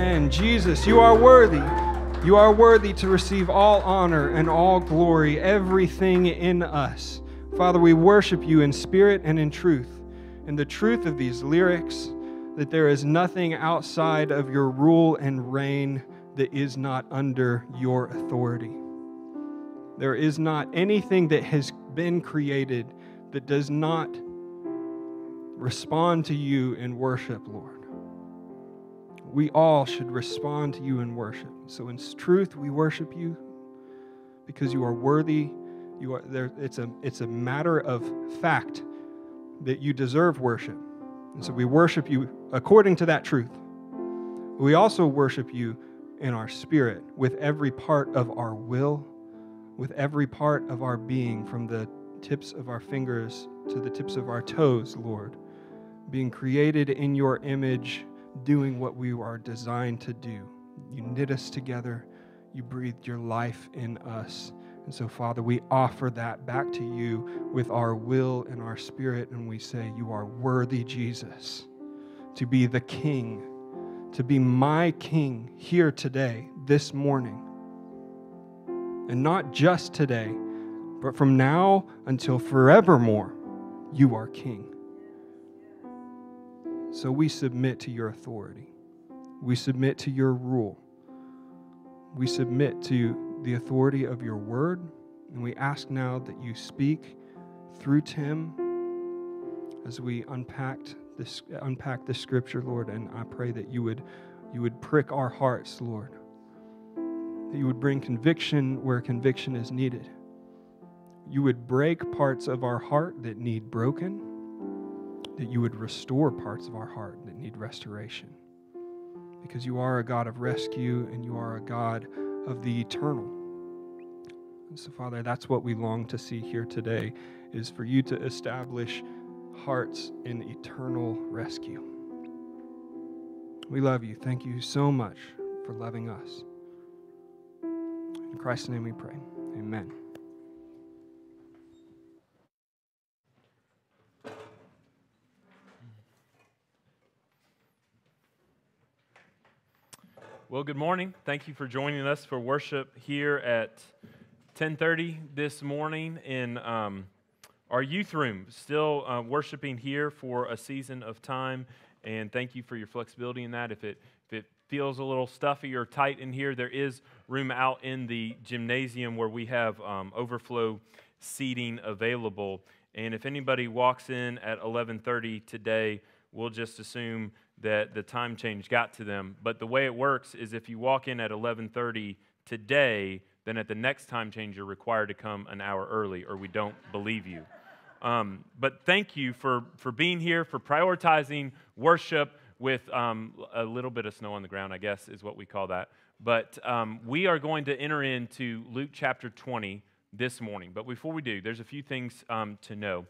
Amen. Jesus, you are worthy. You are worthy to receive all honor and all glory, everything in us. Father, we worship you in spirit and in truth. In the truth of these lyrics, that there is nothing outside of your rule and reign that is not under your authority. There is not anything that has been created that does not respond to you in worship, Lord we all should respond to you in worship. So, in truth, we worship you because you are worthy. You are there. It's a it's a matter of fact that you deserve worship, and so we worship you according to that truth. We also worship you in our spirit with every part of our will, with every part of our being, from the tips of our fingers to the tips of our toes, Lord, being created in your image doing what we are designed to do. You knit us together, you breathed your life in us. And so, Father, we offer that back to you with our will and our spirit, and we say, You are worthy, Jesus, to be the King, to be my King here today, this morning. And not just today, but from now until forevermore, you are King. So we submit to your authority. We submit to your rule. We submit to the authority of your word. And we ask now that you speak through Tim as we unpacked this, unpack this scripture, Lord. And I pray that you would, you would prick our hearts, Lord. That you would bring conviction where conviction is needed. You would break parts of our heart that need broken that you would restore parts of our heart that need restoration. Because you are a God of rescue and you are a God of the eternal. And so, Father, that's what we long to see here today is for you to establish hearts in eternal rescue. We love you. Thank you so much for loving us. In Christ's name we pray. Amen. Well, good morning. Thank you for joining us for worship here at 10:30 this morning in um, our youth room. Still uh, worshiping here for a season of time, and thank you for your flexibility in that. If it if it feels a little stuffy or tight in here, there is room out in the gymnasium where we have um, overflow seating available. And if anybody walks in at 11:30 today, we'll just assume that the time change got to them. But the way it works is if you walk in at 11:30 today, then at the next time change you're required to come an hour early, or we don't believe you. Um, but thank you for for being here, for prioritizing worship with um, a little bit of snow on the ground, I guess is what we call that. But um, we are going to enter into Luke chapter 20 this morning. But before we do, there's a few things um, to know.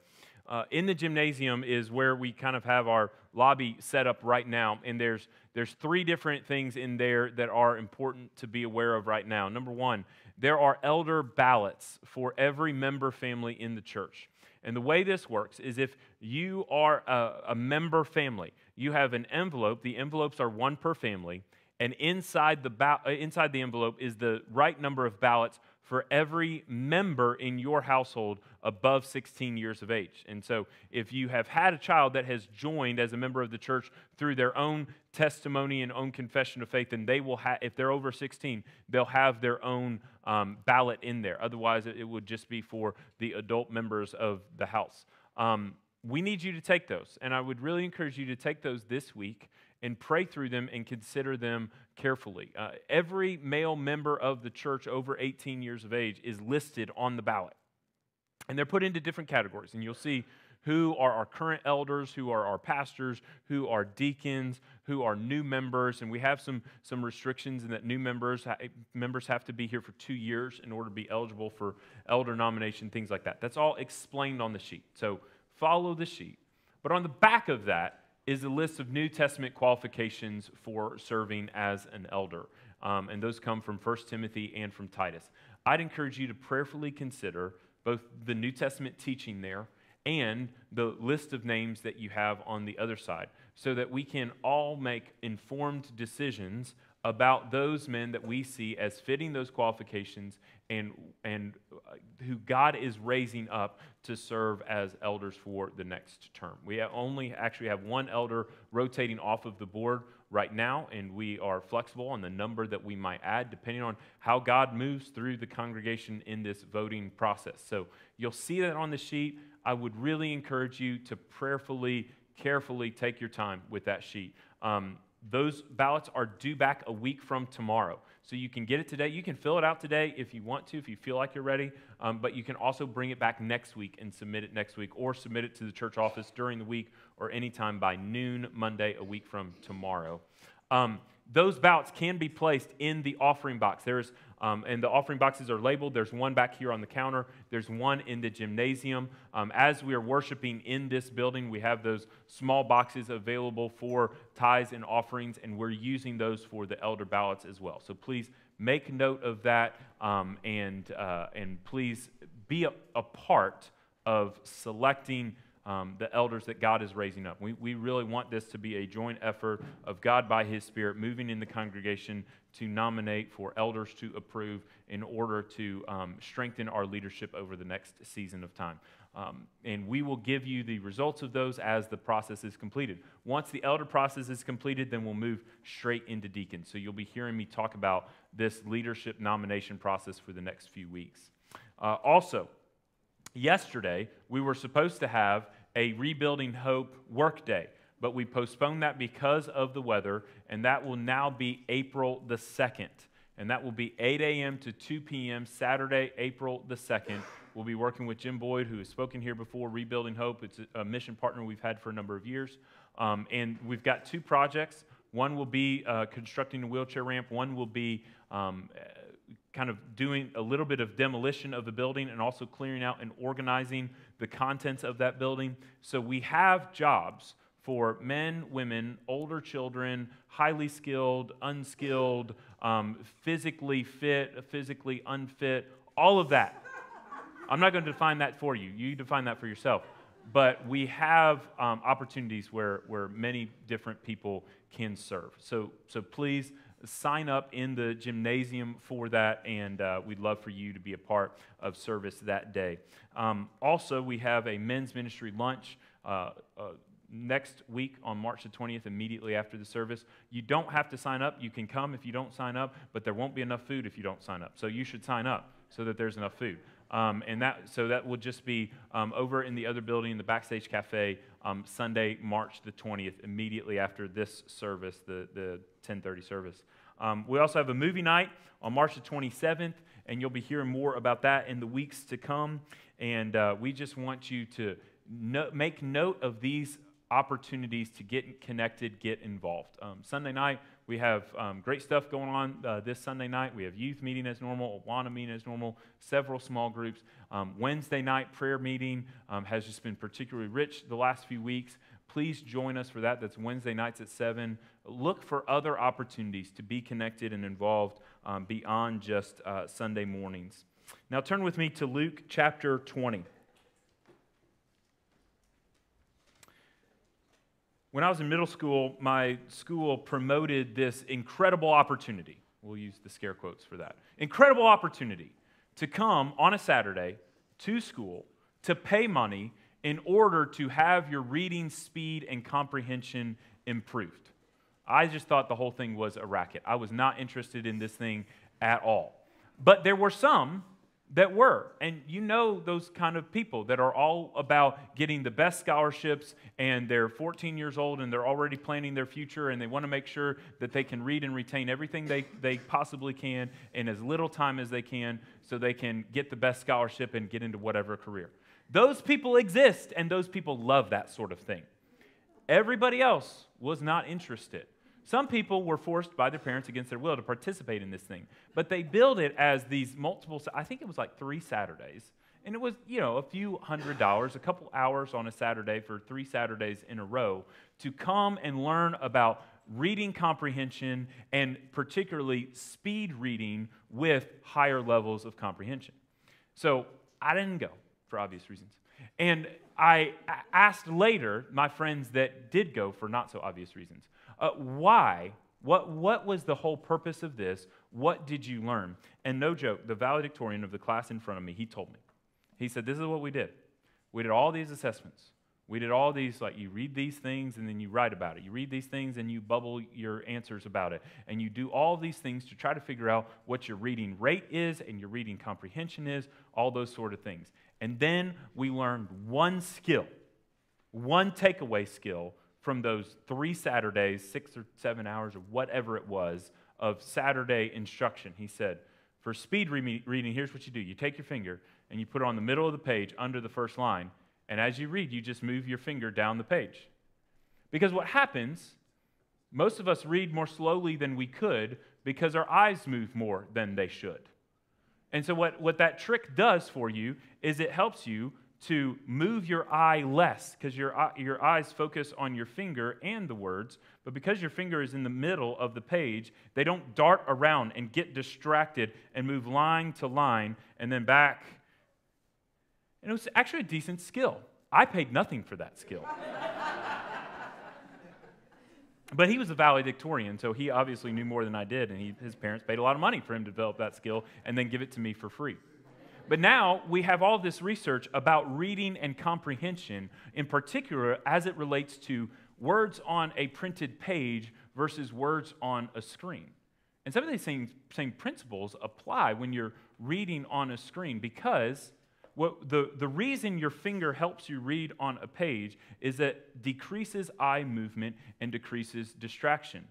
Uh, in the gymnasium is where we kind of have our lobby set up right now, and there's there's three different things in there that are important to be aware of right now. Number one, there are elder ballots for every member family in the church. And the way this works is if you are a, a member family, you have an envelope. The envelopes are one per family, and inside the ba- uh, inside the envelope is the right number of ballots for every member in your household above 16 years of age. And so, if you have had a child that has joined as a member of the church through their own testimony and own confession of faith, then they will have, if they're over 16, they'll have their own um, ballot in there. Otherwise, it would just be for the adult members of the house. Um, we need you to take those, and I would really encourage you to take those this week and pray through them and consider them carefully. Uh, every male member of the church over 18 years of age is listed on the ballot. And they're put into different categories. And you'll see who are our current elders, who are our pastors, who are deacons, who are new members. And we have some, some restrictions in that new members, members have to be here for two years in order to be eligible for elder nomination, things like that. That's all explained on the sheet. So follow the sheet. But on the back of that, is a list of New Testament qualifications for serving as an elder. Um, and those come from 1 Timothy and from Titus. I'd encourage you to prayerfully consider both the New Testament teaching there and the list of names that you have on the other side so that we can all make informed decisions about those men that we see as fitting those qualifications and, and uh, who God is raising up to serve as elders for the next term. We only actually have one elder rotating off of the board right now, and we are flexible on the number that we might add depending on how God moves through the congregation in this voting process. So you'll see that on the sheet. I would really encourage you to prayerfully, carefully take your time with that sheet. Um, those ballots are due back a week from tomorrow. So you can get it today. You can fill it out today if you want to, if you feel like you're ready. Um, but you can also bring it back next week and submit it next week, or submit it to the church office during the week or anytime by noon Monday, a week from tomorrow. Um, those ballots can be placed in the offering box. There's, um, and the offering boxes are labeled. There's one back here on the counter. There's one in the gymnasium. Um, as we are worshiping in this building, we have those small boxes available for tithes and offerings, and we're using those for the elder ballots as well. So please make note of that, um, and uh, and please be a, a part of selecting um, the elders that God is raising up. We, we really want this to be a joint effort of God by His Spirit moving in the congregation to nominate for elders to approve in order to um, strengthen our leadership over the next season of time. Um, and we will give you the results of those as the process is completed. Once the elder process is completed, then we'll move straight into deacon. So you'll be hearing me talk about this leadership nomination process for the next few weeks. Uh, also, yesterday, we were supposed to have a Rebuilding Hope workday, but we postponed that because of the weather, and that will now be April the 2nd. And that will be 8 a.m. to 2 p.m. Saturday, April the 2nd. We'll be working with Jim Boyd, who has spoken here before, Rebuilding Hope. It's a mission partner we've had for a number of years. Um, and we've got two projects. One will be uh, constructing a wheelchair ramp, one will be um, kind of doing a little bit of demolition of the building and also clearing out and organizing the contents of that building. So we have jobs for men, women, older children, highly skilled, unskilled, um, physically fit, physically unfit, all of that. I'm not going to define that for you. You define that for yourself. But we have um, opportunities where, where many different people can serve. So, so please sign up in the gymnasium for that, and uh, we'd love for you to be a part of service that day. Um, also, we have a men's ministry lunch. Uh, uh, next week on March the 20th, immediately after the service. You don't have to sign up. You can come if you don't sign up, but there won't be enough food if you don't sign up. So you should sign up so that there's enough food. Um, and that, so that will just be um, over in the other building, the Backstage Cafe, um, Sunday, March the 20th, immediately after this service, the, the 1030 service. Um, we also have a movie night on March the 27th, and you'll be hearing more about that in the weeks to come. And uh, we just want you to no, make note of these opportunities to get connected, get involved. Um, Sunday night, we have um, great stuff going on uh, this Sunday night. We have youth meeting as normal, Awana meeting as normal, several small groups. Um, Wednesday night prayer meeting um, has just been particularly rich the last few weeks. Please join us for that. That's Wednesday nights at 7. Look for other opportunities to be connected and involved um, beyond just uh, Sunday mornings. Now, turn with me to Luke chapter 20. When I was in middle school, my school promoted this incredible opportunity. We'll use the scare quotes for that. Incredible opportunity to come on a Saturday to school to pay money in order to have your reading speed and comprehension improved. I just thought the whole thing was a racket. I was not interested in this thing at all. But there were some that were. And you know those kind of people that are all about getting the best scholarships and they're 14 years old and they're already planning their future and they want to make sure that they can read and retain everything they, they possibly can in as little time as they can so they can get the best scholarship and get into whatever career. Those people exist and those people love that sort of thing. Everybody else was not interested. Some people were forced by their parents against their will to participate in this thing, but they billed it as these multiple, I think it was like three Saturdays. And it was, you know, a few hundred dollars, a couple hours on a Saturday for three Saturdays in a row to come and learn about reading comprehension and particularly speed reading with higher levels of comprehension. So I didn't go for obvious reasons. And I asked later my friends that did go for not so obvious reasons, uh, why? What, what was the whole purpose of this? What did you learn? And no joke, the valedictorian of the class in front of me, he told me. He said, This is what we did. We did all these assessments. We did all these, like you read these things and then you write about it. You read these things and you bubble your answers about it. And you do all these things to try to figure out what your reading rate is and your reading comprehension is, all those sort of things. And then we learned one skill, one takeaway skill from those three Saturdays, six or seven hours or whatever it was of Saturday instruction. He said, for speed reading, here's what you do you take your finger and you put it on the middle of the page under the first line and as you read, you just move your finger down the page. Because what happens, most of us read more slowly than we could because our eyes move more than they should. And so, what, what that trick does for you is it helps you to move your eye less because your, your eyes focus on your finger and the words, but because your finger is in the middle of the page, they don't dart around and get distracted and move line to line and then back and it was actually a decent skill. I paid nothing for that skill. but he was a valedictorian, so he obviously knew more than I did, and he, his parents paid a lot of money for him to develop that skill and then give it to me for free. But now we have all this research about reading and comprehension, in particular as it relates to words on a printed page versus words on a screen. And some of these same, same principles apply when you're reading on a screen because what the, the reason your finger helps you read on a page is that decreases eye movement and decreases distraction.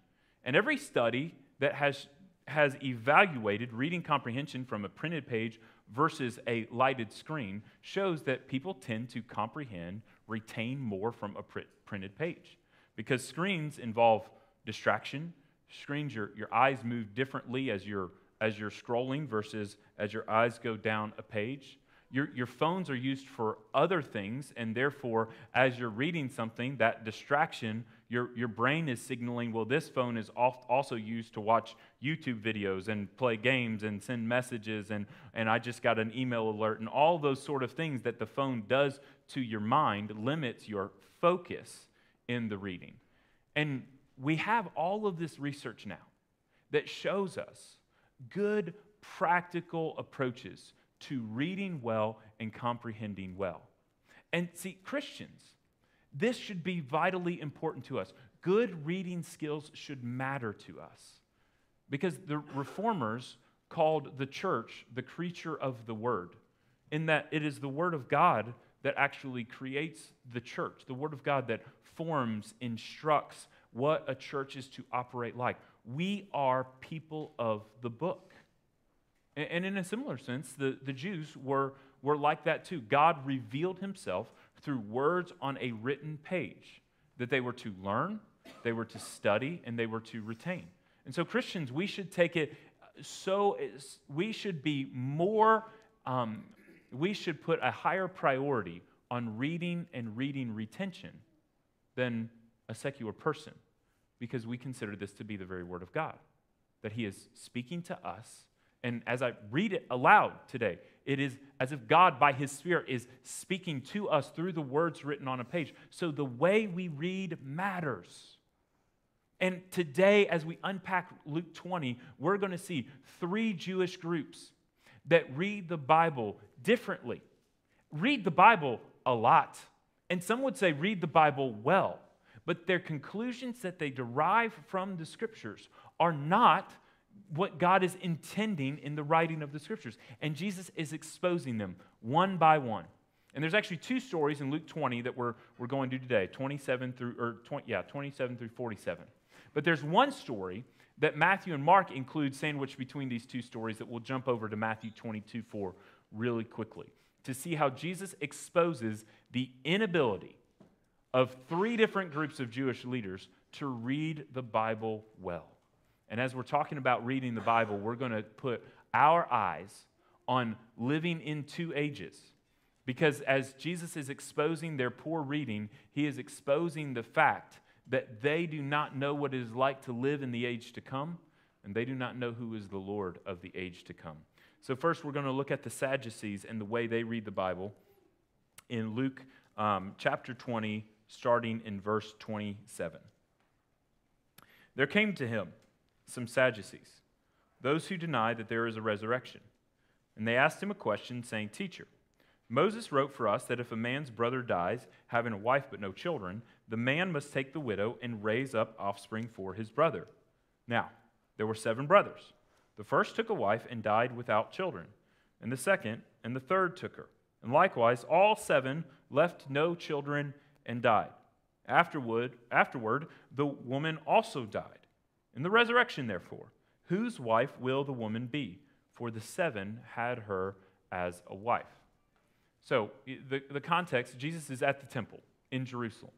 And every study that has, has evaluated reading comprehension from a printed page versus a lighted screen shows that people tend to comprehend, retain more from a pr- printed page. Because screens involve distraction, screens, your, your eyes move differently as you're, as you're scrolling versus as your eyes go down a page. Your, your phones are used for other things, and therefore, as you're reading something, that distraction, your, your brain is signaling, well, this phone is also used to watch YouTube videos and play games and send messages, and, and I just got an email alert, and all those sort of things that the phone does to your mind limits your focus in the reading. And we have all of this research now that shows us good practical approaches to reading well and comprehending well. And see, Christians, this should be vitally important to us. Good reading skills should matter to us because the reformers called the church the creature of the word, in that it is the word of God that actually creates the church, the word of God that forms, instructs what a church is to operate like. We are people of the book. And in a similar sense, the, the Jews were, were like that too. God revealed himself through words on a written page that they were to learn, they were to study, and they were to retain. And so, Christians, we should take it so, we should be more, um, we should put a higher priority on reading and reading retention than a secular person because we consider this to be the very Word of God, that He is speaking to us and as I read it aloud today, it is as if God, by His Spirit, is speaking to us through the words written on a page. So the way we read matters. And today, as we unpack Luke 20, we're going to see three Jewish groups that read the Bible differently. Read the Bible a lot. And some would say read the Bible well. But their conclusions that they derive from the scriptures are not what God is intending in the writing of the scriptures. And Jesus is exposing them one by one. And there's actually two stories in Luke 20 that we're, we're going to do today 27 through, or 20, yeah, 27 through 47. But there's one story that Matthew and Mark include sandwiched between these two stories that we'll jump over to Matthew 22 for really quickly to see how Jesus exposes the inability of three different groups of Jewish leaders to read the Bible well. And as we're talking about reading the Bible, we're going to put our eyes on living in two ages. Because as Jesus is exposing their poor reading, he is exposing the fact that they do not know what it is like to live in the age to come, and they do not know who is the Lord of the age to come. So, first, we're going to look at the Sadducees and the way they read the Bible in Luke um, chapter 20, starting in verse 27. There came to him some Sadducees, those who deny that there is a resurrection. And they asked him a question, saying, Teacher, Moses wrote for us that if a man's brother dies, having a wife but no children, the man must take the widow and raise up offspring for his brother. Now, there were seven brothers. The first took a wife and died without children, and the second and the third took her. And likewise, all seven left no children and died. Afterward, afterward, the woman also died. In the resurrection, therefore, whose wife will the woman be? For the seven had her as a wife. So, the, the context Jesus is at the temple in Jerusalem.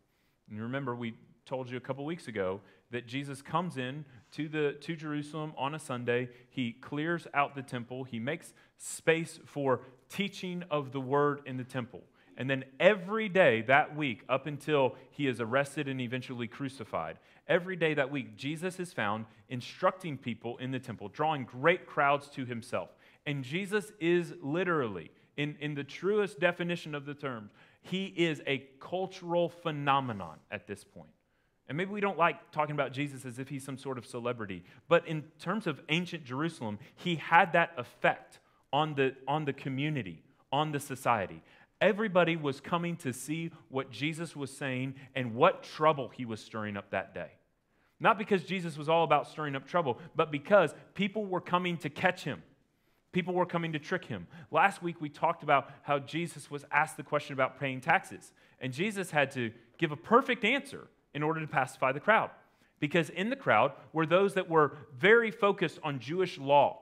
And you remember, we told you a couple weeks ago that Jesus comes in to, the, to Jerusalem on a Sunday. He clears out the temple, he makes space for teaching of the word in the temple. And then every day that week, up until he is arrested and eventually crucified, every day that week, Jesus is found instructing people in the temple, drawing great crowds to himself. And Jesus is literally, in, in the truest definition of the term, he is a cultural phenomenon at this point. And maybe we don't like talking about Jesus as if he's some sort of celebrity, but in terms of ancient Jerusalem, he had that effect on the, on the community, on the society. Everybody was coming to see what Jesus was saying and what trouble he was stirring up that day. Not because Jesus was all about stirring up trouble, but because people were coming to catch him. People were coming to trick him. Last week we talked about how Jesus was asked the question about paying taxes, and Jesus had to give a perfect answer in order to pacify the crowd. Because in the crowd were those that were very focused on Jewish law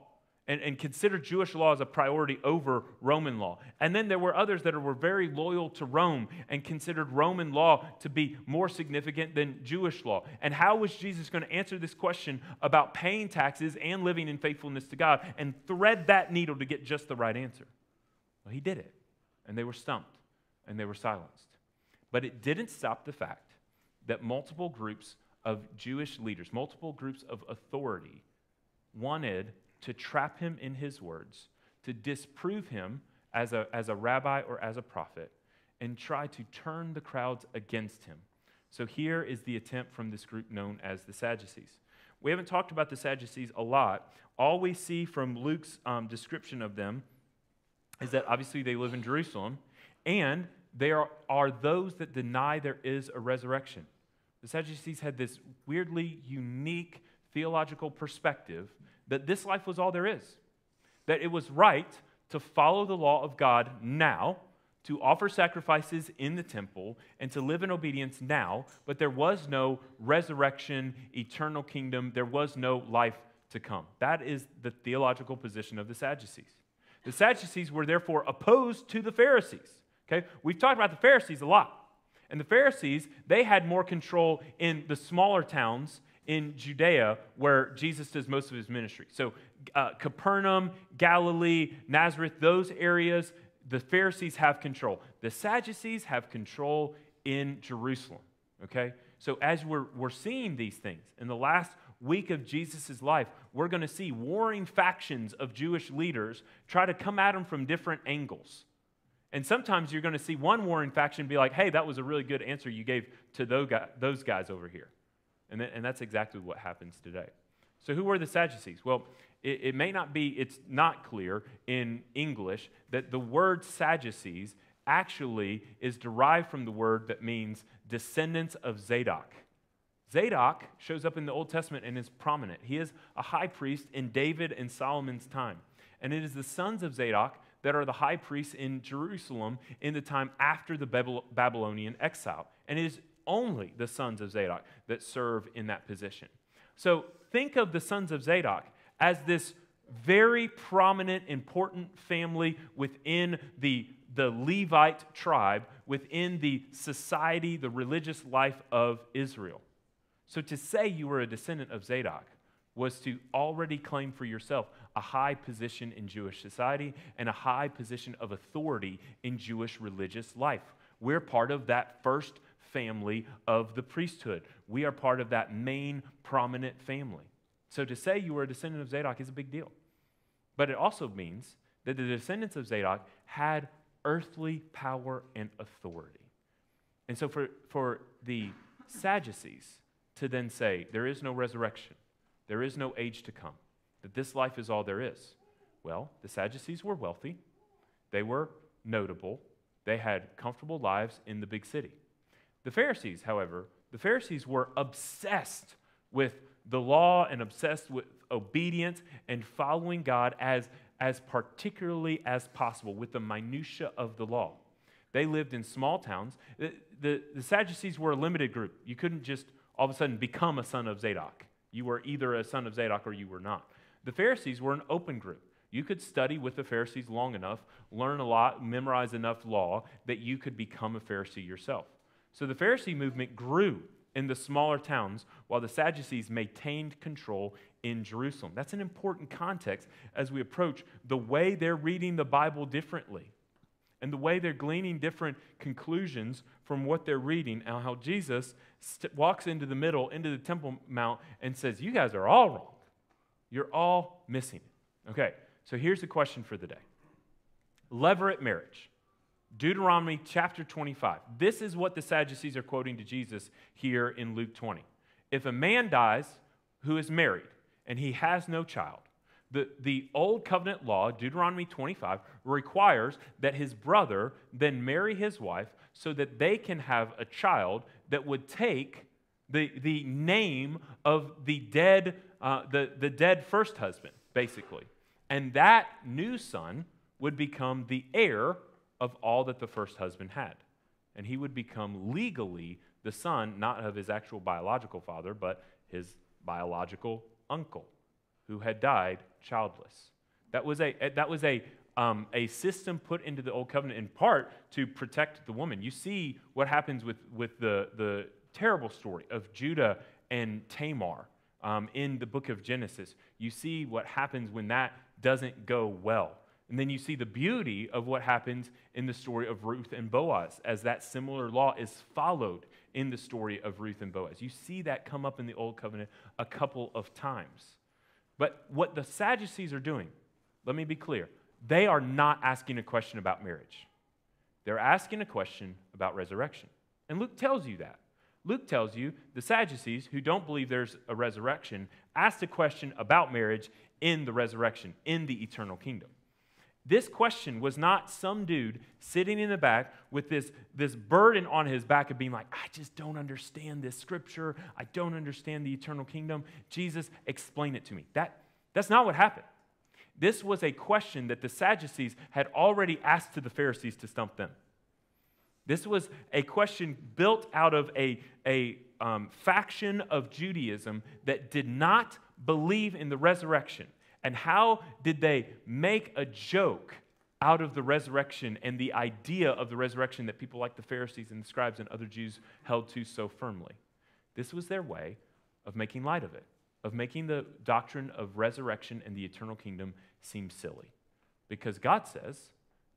and, and considered Jewish law as a priority over Roman law. And then there were others that were very loyal to Rome and considered Roman law to be more significant than Jewish law. And how was Jesus going to answer this question about paying taxes and living in faithfulness to God and thread that needle to get just the right answer? Well, he did it. And they were stumped and they were silenced. But it didn't stop the fact that multiple groups of Jewish leaders, multiple groups of authority, wanted to trap him in his words, to disprove him as a, as a rabbi or as a prophet, and try to turn the crowds against him. So here is the attempt from this group known as the Sadducees. We haven't talked about the Sadducees a lot. All we see from Luke's um, description of them is that obviously they live in Jerusalem, and they are, are those that deny there is a resurrection. The Sadducees had this weirdly unique theological perspective that this life was all there is, that it was right to follow the law of God now, to offer sacrifices in the temple, and to live in obedience now, but there was no resurrection, eternal kingdom, there was no life to come. That is the theological position of the Sadducees. The Sadducees were therefore opposed to the Pharisees. Okay? We've talked about the Pharisees a lot. And the Pharisees, they had more control in the smaller towns in Judea where Jesus does most of his ministry. So, uh, Capernaum, Galilee, Nazareth, those areas, the Pharisees have control. The Sadducees have control in Jerusalem. Okay? So, as we're, we're seeing these things in the last week of Jesus' life, we're going to see warring factions of Jewish leaders try to come at him from different angles. And sometimes you're going to see one warring faction be like, hey, that was a really good answer you gave to those guys over here. And, th- and that's exactly what happens today. So, who were the Sadducees? Well, it, it may not be, it's not clear in English that the word Sadducees actually is derived from the word that means descendants of Zadok. Zadok shows up in the Old Testament and is prominent. He is a high priest in David and Solomon's time. And it is the sons of Zadok that are the high priests in Jerusalem in the time after the Babylonian exile. And it is only the sons of Zadok that serve in that position. So think of the sons of Zadok as this very prominent, important family within the, the Levite tribe, within the society, the religious life of Israel. So to say you were a descendant of Zadok was to already claim for yourself a high position in Jewish society and a high position of authority in Jewish religious life. We're part of that first family of the priesthood. We are part of that main prominent family. So to say you were a descendant of Zadok is a big deal. But it also means that the descendants of Zadok had earthly power and authority. And so for, for the Sadducees to then say, there is no resurrection, there is no age to come, that this life is all there is. Well, the Sadducees were wealthy, they were notable, they had comfortable lives in the big city. The Pharisees, however, the Pharisees were obsessed with the law and obsessed with obedience and following God as, as particularly as possible with the minutia of the law. They lived in small towns. The, the, the, Sadducees were a limited group. You couldn't just all of a sudden become a son of Zadok. You were either a son of Zadok or you were not. The Pharisees were an open group. You could study with the Pharisees long enough, learn a lot, memorize enough law that you could become a Pharisee yourself. So the Pharisee movement grew in the smaller towns while the Sadducees maintained control in Jerusalem. That's an important context as we approach the way they're reading the Bible differently and the way they're gleaning different conclusions from what they're reading and how Jesus st- walks into the middle, into the Temple Mount, and says, You guys are all wrong. You're all missing it. Okay, so here's the question for the day Levirate marriage. Deuteronomy chapter 25. This is what the Sadducees are quoting to Jesus here in Luke 20. If a man dies who is married and he has no child, the, the old covenant law, Deuteronomy 25, requires that his brother then marry his wife so that they can have a child that would take the, the name of the dead, uh, the, the dead first husband, basically. And that new son would become the heir of all that the first husband had. And he would become legally the son, not of his actual biological father, but his biological uncle who had died childless. That was a, that was a, um, a system put into the Old Covenant in part to protect the woman. You see what happens with, with the, the terrible story of Judah and Tamar um, in the book of Genesis. You see what happens when that doesn't go well. And then you see the beauty of what happens in the story of Ruth and Boaz as that similar law is followed in the story of Ruth and Boaz. You see that come up in the Old Covenant a couple of times. But what the Sadducees are doing, let me be clear, they are not asking a question about marriage. They're asking a question about resurrection. And Luke tells you that. Luke tells you the Sadducees, who don't believe there's a resurrection, asked a question about marriage in the resurrection, in the eternal kingdom. This question was not some dude sitting in the back with this, this burden on his back of being like, I just don't understand this scripture. I don't understand the eternal kingdom. Jesus, explain it to me. That, that's not what happened. This was a question that the Sadducees had already asked to the Pharisees to stump them. This was a question built out of a, a um, faction of Judaism that did not believe in the resurrection and how did they make a joke out of the resurrection and the idea of the resurrection that people like the Pharisees and the scribes and other Jews held to so firmly? This was their way of making light of it, of making the doctrine of resurrection and the eternal kingdom seem silly. Because God says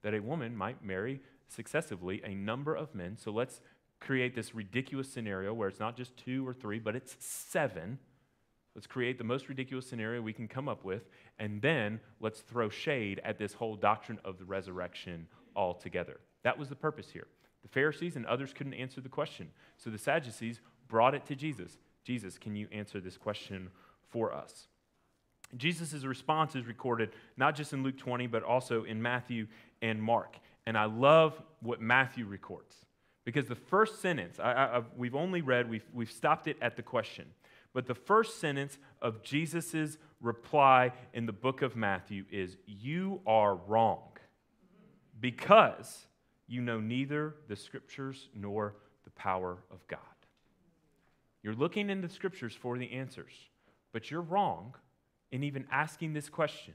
that a woman might marry successively a number of men. So let's create this ridiculous scenario where it's not just two or three, but it's seven Let's create the most ridiculous scenario we can come up with, and then let's throw shade at this whole doctrine of the resurrection altogether. That was the purpose here. The Pharisees and others couldn't answer the question, so the Sadducees brought it to Jesus. Jesus, can you answer this question for us? Jesus' response is recorded not just in Luke 20, but also in Matthew and Mark. And I love what Matthew records because the first sentence, I, I, we've only read, we've, we've stopped it at the question. But the first sentence of Jesus' reply in the book of Matthew is You are wrong because you know neither the scriptures nor the power of God. You're looking in the scriptures for the answers, but you're wrong in even asking this question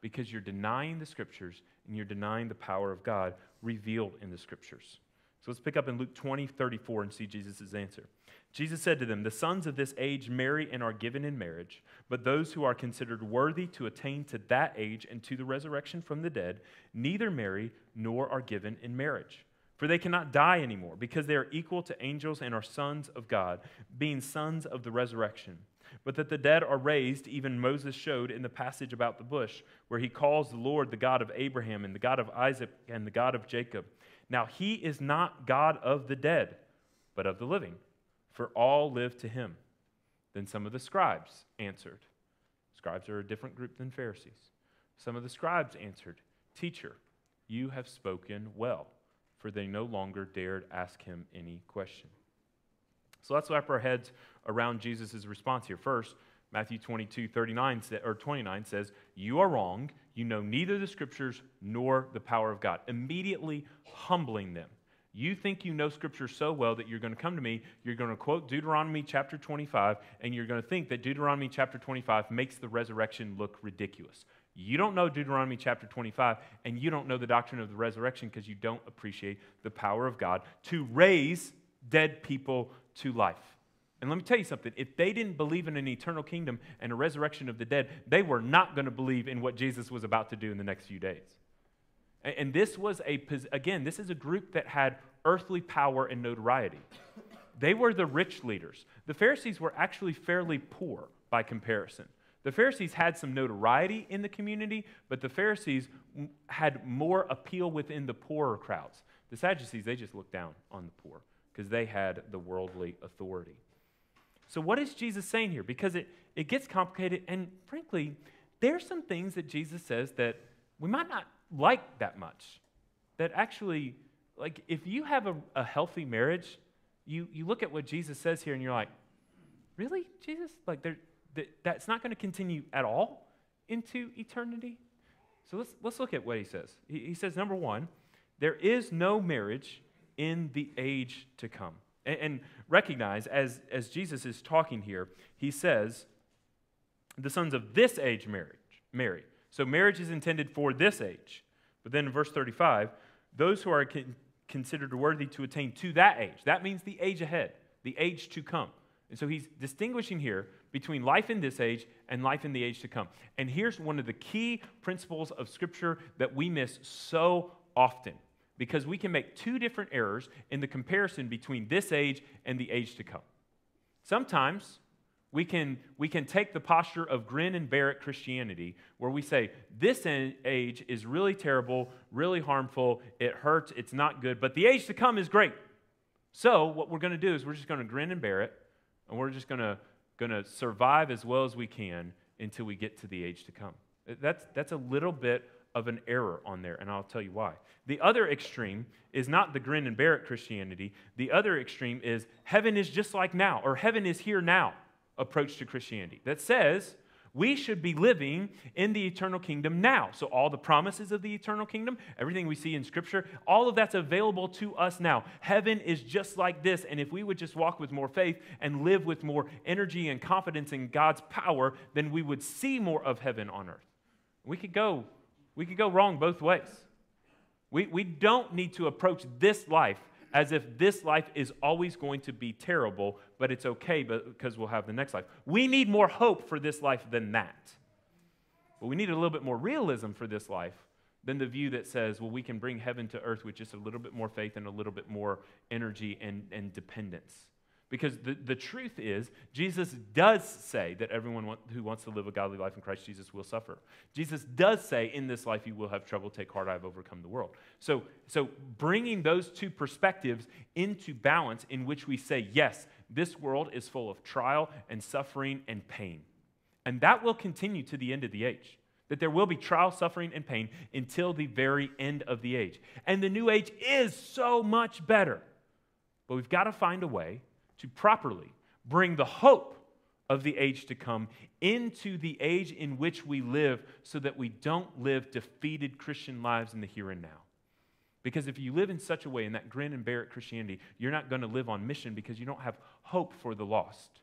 because you're denying the scriptures and you're denying the power of God revealed in the scriptures. So let's pick up in Luke 20, 34 and see Jesus' answer. Jesus said to them, The sons of this age marry and are given in marriage, but those who are considered worthy to attain to that age and to the resurrection from the dead neither marry nor are given in marriage. For they cannot die anymore, because they are equal to angels and are sons of God, being sons of the resurrection. But that the dead are raised, even Moses showed in the passage about the bush, where he calls the Lord the God of Abraham and the God of Isaac and the God of Jacob. Now he is not God of the dead but of the living, for all live to him. Then some of the scribes answered. Scribes are a different group than Pharisees. Some of the scribes answered, Teacher, you have spoken well, for they no longer dared ask him any question. So let's wrap our heads around Jesus' response here. First, Matthew 22, 39, or 29 says, You are wrong. You know neither the scriptures nor the power of God. Immediately humbling them. You think you know scripture so well that you're going to come to me, you're going to quote Deuteronomy chapter 25, and you're going to think that Deuteronomy chapter 25 makes the resurrection look ridiculous. You don't know Deuteronomy chapter 25, and you don't know the doctrine of the resurrection because you don't appreciate the power of God to raise dead people to life. And let me tell you something if they didn't believe in an eternal kingdom and a resurrection of the dead, they were not going to believe in what Jesus was about to do in the next few days. And this was a, again, this is a group that had earthly power and notoriety. They were the rich leaders. The Pharisees were actually fairly poor by comparison. The Pharisees had some notoriety in the community, but the Pharisees had more appeal within the poorer crowds. The Sadducees, they just looked down on the poor because they had the worldly authority. So, what is Jesus saying here? Because it, it gets complicated, and frankly, there's some things that Jesus says that we might not like that much. That actually, like, if you have a, a healthy marriage, you, you look at what Jesus says here and you're like, really, Jesus? Like, there, that, that's not going to continue at all into eternity? So let's, let's look at what he says. He, he says, number one, there is no marriage in the age to come. And, and recognize, as, as Jesus is talking here, he says, the sons of this age marriage, marry. So marriage is intended for this age. But then in verse 35, those who are con- considered worthy to attain to that age, that means the age ahead, the age to come. And so he's distinguishing here between life in this age and life in the age to come. And here's one of the key principles of Scripture that we miss so often because we can make two different errors in the comparison between this age and the age to come. Sometimes we can, we can take the posture of grin and bear it Christianity, where we say, this age is really terrible, really harmful, it hurts, it's not good, but the age to come is great. So, what we're going to do is we're just going to grin and bear it, and we're just going to, going to survive as well as we can until we get to the age to come. That's, that's a little bit of an error on there, and I'll tell you why. The other extreme is not the grin and bear it Christianity. The other extreme is heaven is just like now, or heaven is here now approach to Christianity that says we should be living in the eternal kingdom now. So, all the promises of the eternal kingdom, everything we see in Scripture, all of that's available to us now. Heaven is just like this. And if we would just walk with more faith and live with more energy and confidence in God's power, then we would see more of heaven on earth. We could go, we could go wrong both ways. We, we don't need to approach this life as if this life is always going to be terrible, but it's okay because we'll have the next life. We need more hope for this life than that. But we need a little bit more realism for this life than the view that says, well, we can bring heaven to earth with just a little bit more faith and a little bit more energy and, and dependence. Because the, the truth is, Jesus does say that everyone want, who wants to live a godly life in Christ Jesus will suffer. Jesus does say, in this life you will have trouble, take heart, I have overcome the world. So, so bringing those two perspectives into balance, in which we say, yes, this world is full of trial and suffering and pain. And that will continue to the end of the age. That there will be trial, suffering, and pain until the very end of the age. And the new age is so much better. But we've got to find a way to properly bring the hope of the age to come into the age in which we live so that we don't live defeated Christian lives in the here and now. Because if you live in such a way, in that grin and bear it Christianity, you're not going to live on mission because you don't have hope for the lost.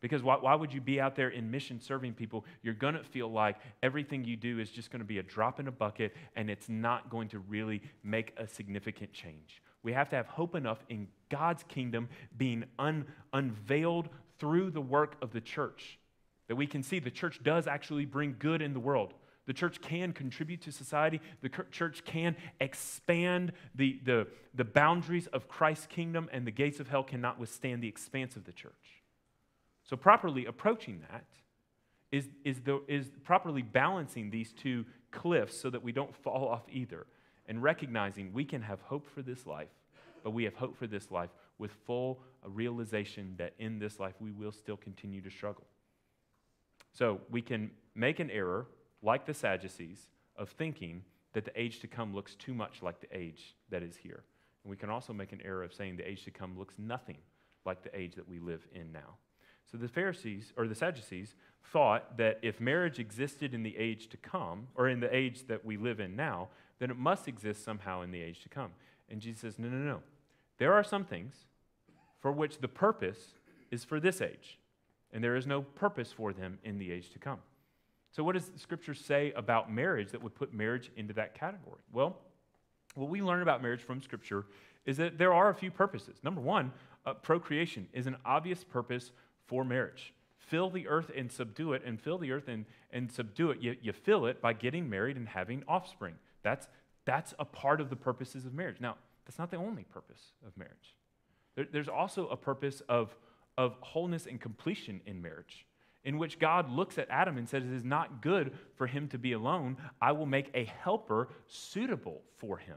Because why, why would you be out there in mission serving people? You're going to feel like everything you do is just going to be a drop in a bucket and it's not going to really make a significant change. We have to have hope enough in God's kingdom being un- unveiled through the work of the church that we can see the church does actually bring good in the world. The church can contribute to society. The church can expand the, the, the boundaries of Christ's kingdom, and the gates of hell cannot withstand the expanse of the church. So, properly approaching that is, is, the, is properly balancing these two cliffs so that we don't fall off either and recognizing we can have hope for this life, but we have hope for this life with full realization that in this life we will still continue to struggle. So we can make an error, like the Sadducees, of thinking that the age to come looks too much like the age that is here. And we can also make an error of saying the age to come looks nothing like the age that we live in now. So the Pharisees, or the Sadducees, thought that if marriage existed in the age to come, or in the age that we live in now, then it must exist somehow in the age to come. And Jesus says, no, no, no. There are some things for which the purpose is for this age, and there is no purpose for them in the age to come. So, what does Scripture say about marriage that would put marriage into that category? Well, what we learn about marriage from Scripture is that there are a few purposes. Number one, uh, procreation is an obvious purpose for marriage. Fill the earth and subdue it, and fill the earth and, and subdue it. You, you fill it by getting married and having offspring. That's, that's a part of the purposes of marriage. Now, that's not the only purpose of marriage. There, there's also a purpose of, of wholeness and completion in marriage in which God looks at Adam and says, It is not good for him to be alone. I will make a helper suitable for him.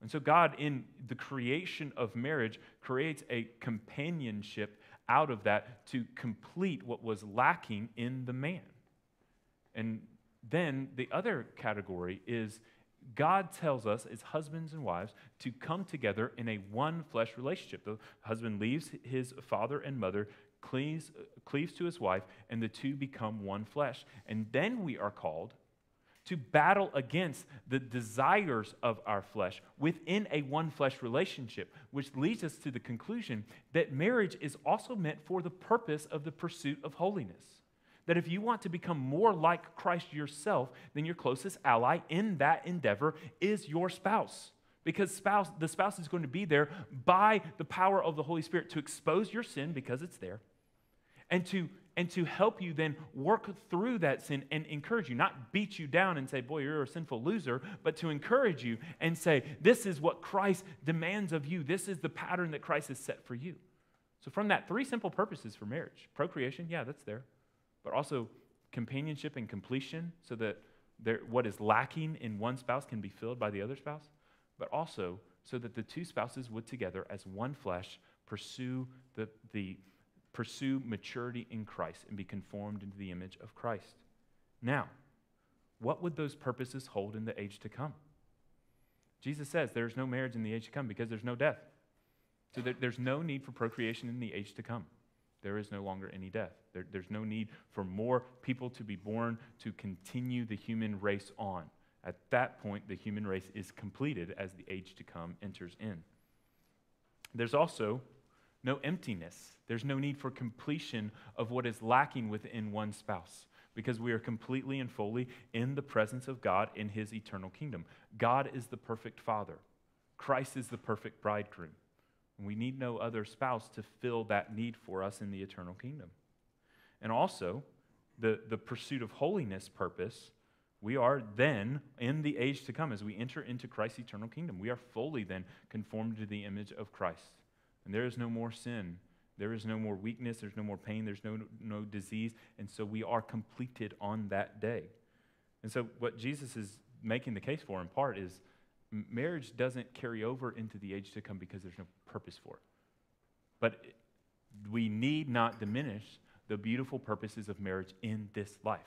And so, God, in the creation of marriage, creates a companionship out of that to complete what was lacking in the man. And then the other category is God tells us as husbands and wives to come together in a one flesh relationship. The husband leaves his father and mother, cleaves, cleaves to his wife, and the two become one flesh. And then we are called to battle against the desires of our flesh within a one flesh relationship, which leads us to the conclusion that marriage is also meant for the purpose of the pursuit of holiness. That if you want to become more like Christ yourself, then your closest ally in that endeavor is your spouse. Because spouse, the spouse is going to be there by the power of the Holy Spirit to expose your sin because it's there and to and to help you then work through that sin and encourage you not beat you down and say boy you're a sinful loser but to encourage you and say this is what christ demands of you. This is the pattern that christ has set for you. So from that three simple purposes for marriage. Procreation yeah that's there but also companionship and completion so that there, what is lacking in one spouse can be filled by the other spouse but also so that the two spouses would together as one flesh pursue the, the pursue maturity in Christ and be conformed into the image of Christ. Now, what would those purposes hold in the age to come? Jesus says there's no marriage in the age to come because there's no death. So there, there's no need for procreation in the age to come. There is no longer any death. There, there's no need for more people to be born to continue the human race on. At that point, the human race is completed as the age to come enters in. There's also no emptiness. There's no need for completion of what is lacking within one spouse because we are completely and fully in the presence of God in his eternal kingdom. God is the perfect father, Christ is the perfect bridegroom. We need no other spouse to fill that need for us in the eternal kingdom. And also, the, the pursuit of holiness purpose, we are then in the age to come as we enter into Christ's eternal kingdom. We are fully then conformed to the image of Christ. And there is no more sin. There is no more weakness. There's no more pain. There's no, no disease. And so we are completed on that day. And so, what Jesus is making the case for in part is marriage doesn't carry over into the age to come because there's no purpose for it. But we need not diminish the beautiful purposes of marriage in this life.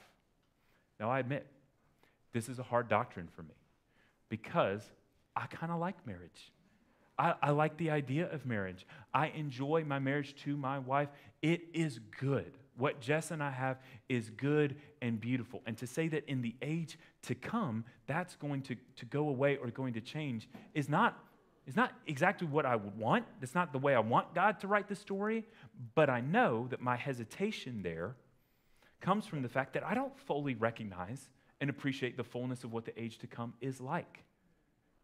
Now, I admit, this is a hard doctrine for me because I kind of like marriage. I, I, like the idea of marriage. I enjoy my marriage to my wife. It is good. What Jess and I have is good and beautiful. And to say that in the age to come, that's going to, to go away or going to change is not, is not exactly what I would want. It's not the way I want God to write the story. But I know that my hesitation there comes from the fact that I don't fully recognize and appreciate the fullness of what the age to come is like.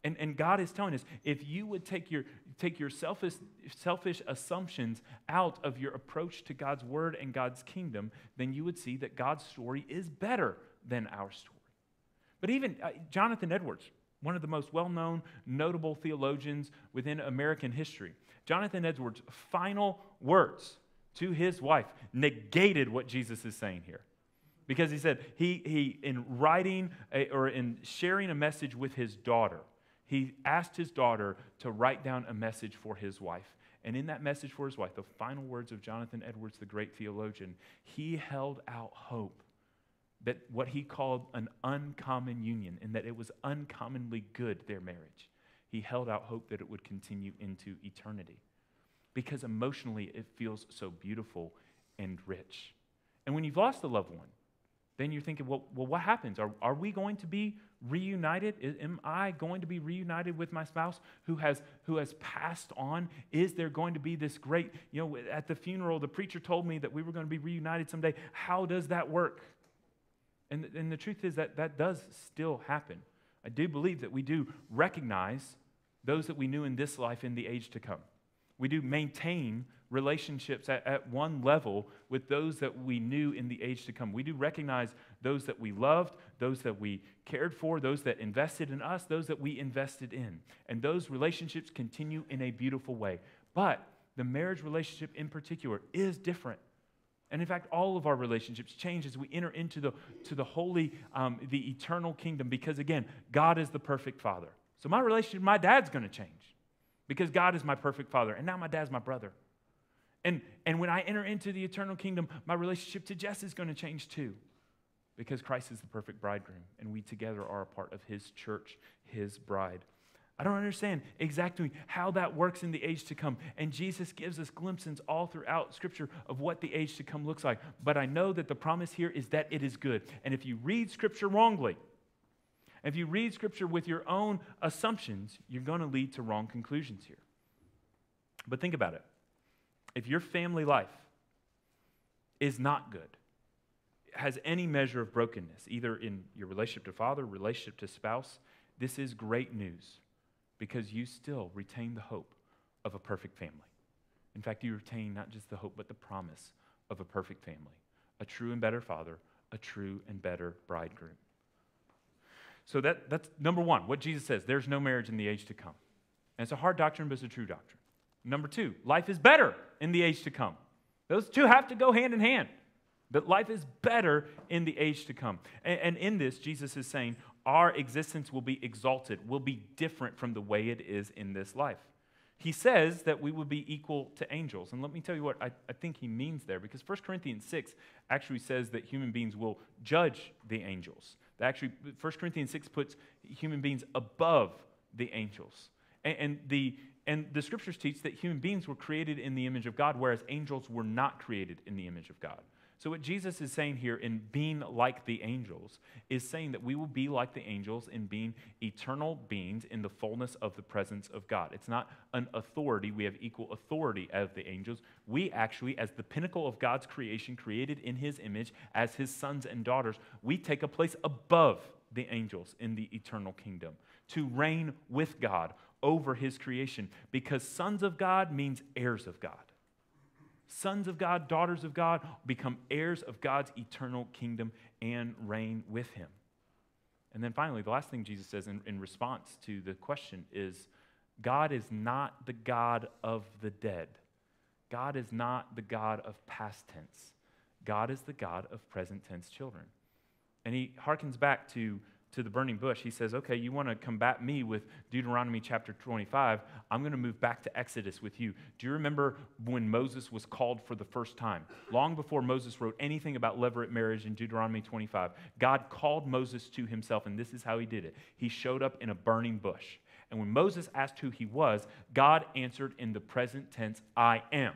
And, and God is telling us if you would take your, take your selfish, selfish assumptions out of your approach to God's word and God's kingdom, then you would see that God's story is better than our story. But even uh, Jonathan Edwards, one of the most well known, notable theologians within American history, Jonathan Edwards' final words to his wife negated what Jesus is saying here because he said he, he in writing a, or in sharing a message with his daughter he asked his daughter to write down a message for his wife. And in that message for his wife, the final words of Jonathan Edwards, the great theologian, he held out hope that what he called an uncommon union and that it was uncommonly good, their marriage. He held out hope that it would continue into eternity because emotionally it feels so beautiful and rich. And when you've lost a loved one, then you're thinking, well, well what happens? Are, are we going to be reunited? Am I going to be reunited with my spouse who has, who has passed on? Is there going to be this great, you know, at the funeral, the preacher told me that we were going to be reunited someday. How does that work? And, and the truth is that that does still happen. I do believe that we do recognize those that we knew in this life in the age to come. We do maintain relationships at, at one level with those that we knew in the age to come. We do recognize those that we loved, those that we cared for, those that invested in us, those that we invested in. And those relationships continue in a beautiful way. But the marriage relationship in particular is different. And in fact, all of our relationships change as we enter into the, to the holy, um, the eternal kingdom, because again, God is the perfect father. So my relationship my dad's going to change because God is my perfect father. And now my dad's my brother. And, and when I enter into the eternal kingdom, my relationship to Jess is going to change too because Christ is the perfect bridegroom, and we together are a part of his church, his bride. I don't understand exactly how that works in the age to come. And Jesus gives us glimpses all throughout Scripture of what the age to come looks like. But I know that the promise here is that it is good. And if you read Scripture wrongly, if you read Scripture with your own assumptions, you're going to lead to wrong conclusions here. But think about it. If your family life is not good, has any measure of brokenness, either in your relationship to father, relationship to spouse, this is great news because you still retain the hope of a perfect family. In fact, you retain not just the hope, but the promise of a perfect family, a true and better father, a true and better bridegroom. So that, that's number one, what Jesus says there's no marriage in the age to come. And it's a hard doctrine, but it's a true doctrine. Number two, life is better in the age to come. Those two have to go hand in hand. But life is better in the age to come. And, and, in this, Jesus is saying our existence will be exalted, will be different from the way it is in this life. He says that we will be equal to angels. And let me tell you what I, I think he means there, because 1 Corinthians 6 actually says that human beings will judge the angels. Actually, 1 Corinthians 6 puts human beings above the angels. And, and the, and the scriptures teach that human beings were created in the image of God, whereas angels were not created in the image of God. So, what Jesus is saying here in being like the angels is saying that we will be like the angels in being eternal beings in the fullness of the presence of God. It's not an authority. We have equal authority as the angels. We actually, as the pinnacle of God's creation, created in his image, as his sons and daughters, we take a place above the angels in the eternal kingdom to reign with God over his creation because sons of God means heirs of God sons of God, daughters of God, become heirs of God's eternal kingdom and reign with him. And then finally, the last thing Jesus says in, in response to the question is God is not the God of the dead. God is not the God of past tense. God is the God of present tense children. And he harkens back to to the burning bush, he says, Okay, you want to combat me with Deuteronomy chapter 25. I'm going to move back to Exodus with you. Do you remember when Moses was called for the first time? Long before Moses wrote anything about levirate marriage in Deuteronomy 25, God called Moses to himself, and this is how he did it. He showed up in a burning bush. And when Moses asked who he was, God answered in the present tense, I am.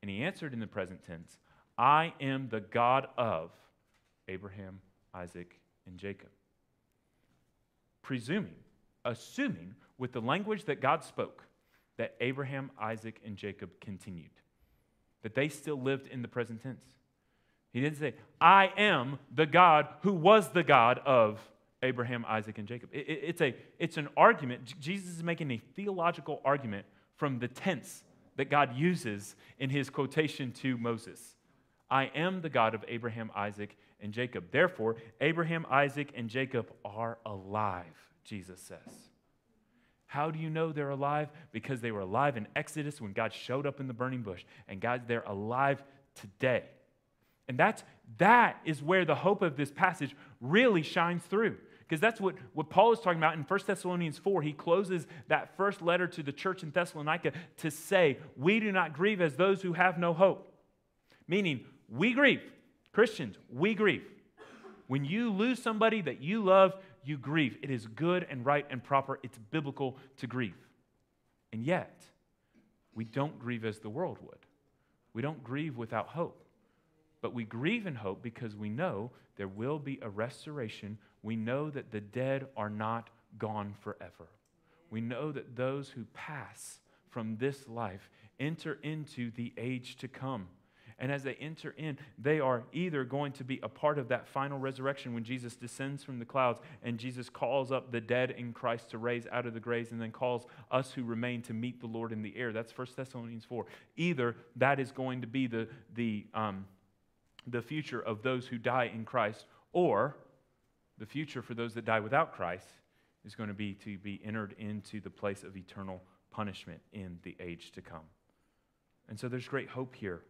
And he answered in the present tense, I am the God of Abraham, Isaac, and Jacob. Presuming, assuming with the language that God spoke, that Abraham, Isaac, and Jacob continued, that they still lived in the present tense. He didn't say, I am the God who was the God of Abraham, Isaac, and Jacob. It, it, it's, a, it's an argument. Jesus is making a theological argument from the tense that God uses in his quotation to Moses. I am the God of Abraham, Isaac, and Jacob. Therefore, Abraham, Isaac, and Jacob are alive, Jesus says. How do you know they're alive? Because they were alive in Exodus when God showed up in the burning bush. And God, they're alive today. And that's, that is where the hope of this passage really shines through. Because that's what, what Paul is talking about in 1 Thessalonians 4. He closes that first letter to the church in Thessalonica to say, We do not grieve as those who have no hope. Meaning, we grieve. Christians, we grieve. When you lose somebody that you love, you grieve. It is good and right and proper. It's biblical to grieve. And yet, we don't grieve as the world would. We don't grieve without hope. But we grieve in hope because we know there will be a restoration. We know that the dead are not gone forever. We know that those who pass from this life enter into the age to come. And as they enter in, they are either going to be a part of that final resurrection when Jesus descends from the clouds and Jesus calls up the dead in Christ to raise out of the graves and then calls us who remain to meet the Lord in the air. That's 1 Thessalonians 4. Either that is going to be the, the, um, the future of those who die in Christ, or the future for those that die without Christ is going to be to be entered into the place of eternal punishment in the age to come. And so there's great hope here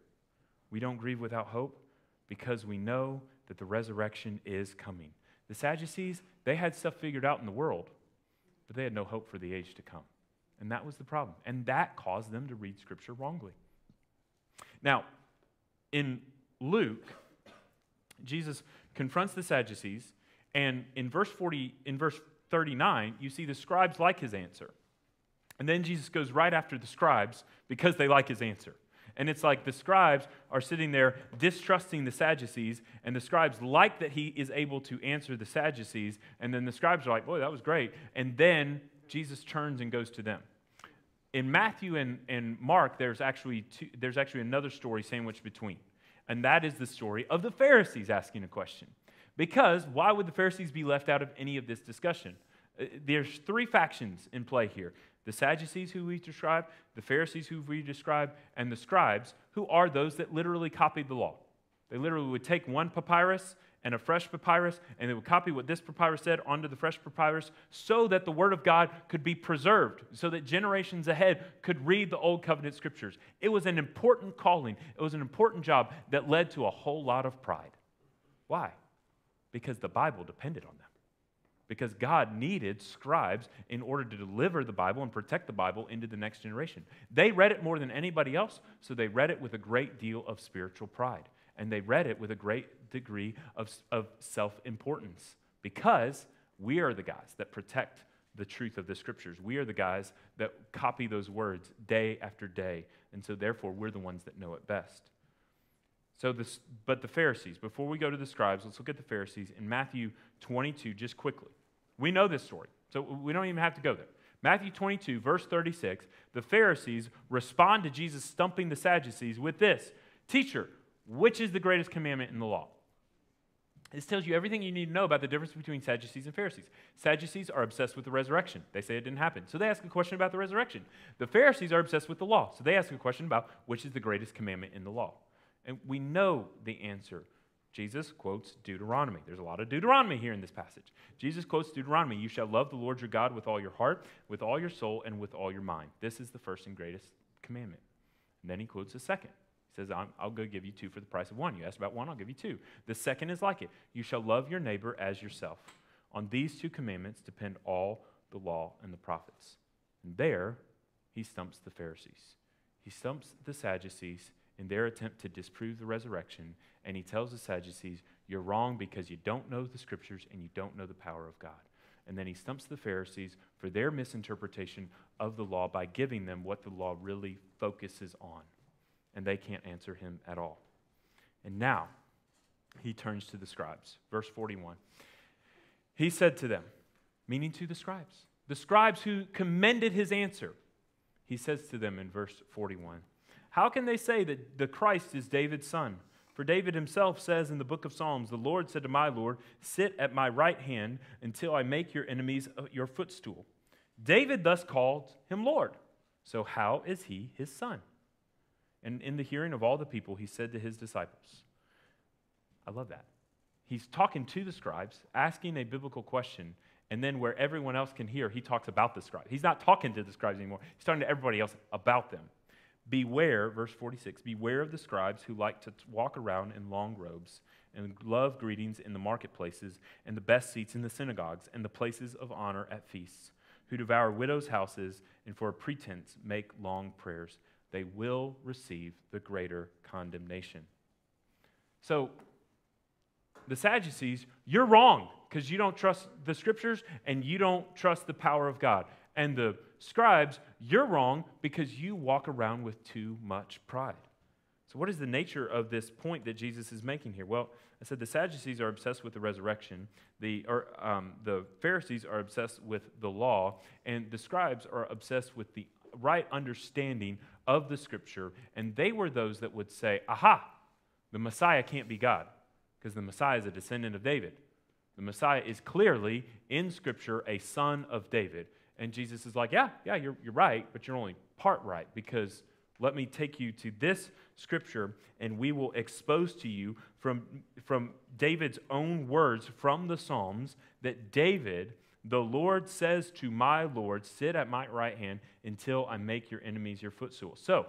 we don't grieve without hope because we know that the resurrection is coming. The Sadducees, they had stuff figured out in the world, but they had no hope for the age to come. And that was the problem. And that caused them to read Scripture wrongly. Now, in Luke, Jesus confronts the Sadducees, and in verse 40, in verse 39, you see the scribes like his answer. And then Jesus goes right after the scribes because they like his answer. And it's like the scribes are sitting there distrusting the Sadducees, and the scribes like that he is able to answer the Sadducees. And then the scribes are like, boy, that was great. And then Jesus turns and goes to them. In Matthew and, and Mark, there's actually, two, there's actually another story sandwiched between. And that is the story of the Pharisees asking a question. Because why would the Pharisees be left out of any of this discussion? Uh, there's three factions in play here the Sadducees, who we describe, the Pharisees, who we describe, and the scribes, who are those that literally copied the law. They literally would take one papyrus and a fresh papyrus, and they would copy what this papyrus said onto the fresh papyrus so that the Word of God could be preserved, so that generations ahead could read the Old Covenant scriptures. It was an important calling, it was an important job that led to a whole lot of pride. Why? Because the Bible depended on them because God needed scribes in order to deliver the Bible and protect the Bible into the next generation. They read it more than anybody else, so they read it with a great deal of spiritual pride. And they read it with a great degree of, of self importance because we are the guys that protect the truth of the scriptures. We are the guys that copy those words day after day. And so, therefore, we're the ones that know it best. So, this, but the Pharisees, before we go to the scribes, let's look at the Pharisees in Matthew 22 just quickly. We know this story, so we don't even have to go there. Matthew 22, verse 36, the Pharisees respond to Jesus stumping the Sadducees with this Teacher, which is the greatest commandment in the law? This tells you everything you need to know about the difference between Sadducees and Pharisees. Sadducees are obsessed with the resurrection. They say it didn't happen. So they ask a question about the resurrection. The Pharisees are obsessed with the law. So they ask a question about which is the greatest commandment in the law. And we know the answer. Jesus quotes Deuteronomy. There's a lot of Deuteronomy here in this passage. Jesus quotes Deuteronomy You shall love the Lord your God with all your heart, with all your soul, and with all your mind. This is the first and greatest commandment. And then he quotes the second. He says, i will go give you two for the price of one. You asked about one, I'll give you two. The second is like it You shall love your neighbor as yourself. On these two commandments depend all the law and the prophets. And there, he stumps the Pharisees. He stumps the Sadducees in their attempt to disprove the resurrection, and he tells the Sadducees, You're wrong because you don't know the scriptures and you don't know the power of God. And then he stumps the Pharisees for their misinterpretation of the law by giving them what the law really focuses on. And they can't answer him at all. And now he turns to the scribes. Verse 41. He said to them, meaning to the scribes, the scribes who commended his answer, he says to them in verse 41 how can they say that the Christ is David's son? For David himself says in the book of Psalms, The Lord said to my Lord, Sit at my right hand until I make your enemies uh, your footstool. David thus called him Lord. So how is he his son? And in the hearing of all the people, he said to his disciples, I love that. He's talking to the scribes, asking a biblical question, and then where everyone else can hear, he talks about the scribes. He's not talking to the scribes anymore, he's talking to everybody else about them. Beware, verse 46, beware of the scribes who like to walk around in long robes and love greetings in the marketplaces and the best seats in the synagogues and the places of honor at feasts, who devour widows' houses and for a pretense make long prayers. They will receive the greater condemnation. So, the Sadducees, you're wrong because you don't trust the scriptures and you don't trust the power of God. And the scribes, you're wrong because you walk around with too much pride. So, what is the nature of this point that Jesus is making here? Well, I said the Sadducees are obsessed with the resurrection, the, or, um, the Pharisees are obsessed with the law, and the scribes are obsessed with the right understanding of the scripture. And they were those that would say, Aha, the Messiah can't be God because the Messiah is a descendant of David. The Messiah is clearly in Scripture a son of David. And Jesus is like, Yeah, yeah, you're, you're right, but you're only part right because let me take you to this Scripture and we will expose to you from, from David's own words from the Psalms that David, the Lord says to my Lord, Sit at my right hand until I make your enemies your footstool. So,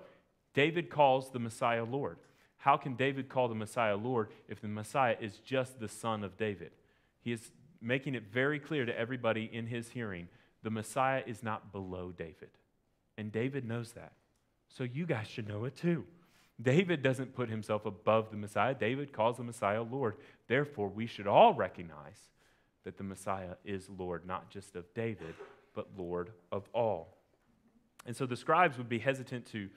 David calls the Messiah Lord. How can David call the Messiah Lord if the Messiah is just the son of David? He is making it very clear to everybody in his hearing the Messiah is not below David. And David knows that. So you guys should know it too. David doesn't put himself above the Messiah. David calls the Messiah Lord. Therefore, we should all recognize that the Messiah is Lord, not just of David, but Lord of all. And so the scribes would be hesitant to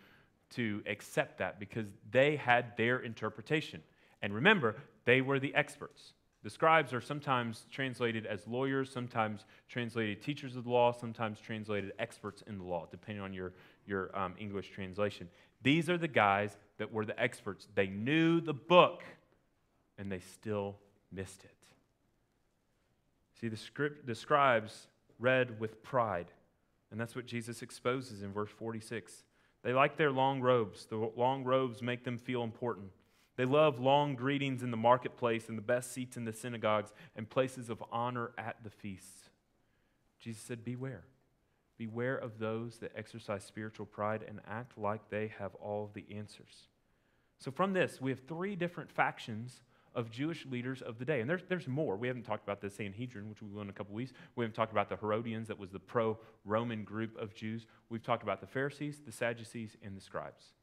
to accept that because they had their interpretation. And remember, they were the experts. The scribes are sometimes translated as lawyers, sometimes translated teachers of the law, sometimes translated experts in the law, depending on your, your um, English translation. These are the guys that were the experts. They knew the book, and they still missed it. See, the, script, the scribes read with pride, and that's what Jesus exposes in verse 46. They like their long robes. The long robes make them feel important. They love long greetings in the marketplace and the best seats in the synagogues and places of honor at the feasts. Jesus said, Beware. Beware of those that exercise spiritual pride and act like they have all the answers. So, from this, we have three different factions of Jewish leaders of the day. And there's, there's more. We haven't talked about the Sanhedrin, which we will in a couple weeks. We haven't talked about the Herodians, that was the pro Roman group of Jews. We've talked about the Pharisees, the Sadducees, and the scribes.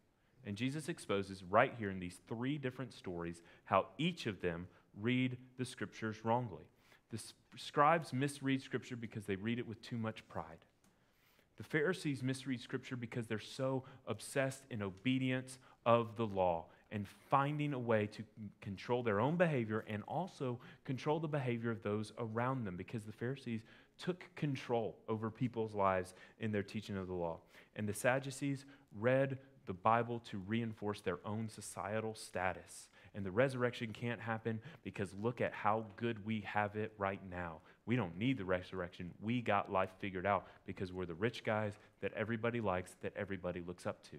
And Jesus exposes right here in these three different stories how each of them read the scriptures wrongly. The scribes misread scripture because they read it with too much pride. The Pharisees misread scripture because they're so obsessed in obedience of the law and finding a way to control their own behavior and also control the behavior of those around them because the Pharisees took control over people's lives in their teaching of the law. And the Sadducees read the Bible to reinforce their own societal status. And the resurrection can't happen because look at how good we have it right now. We don't need the resurrection. We got life figured out because we're the rich guys that everybody likes, that everybody looks up to.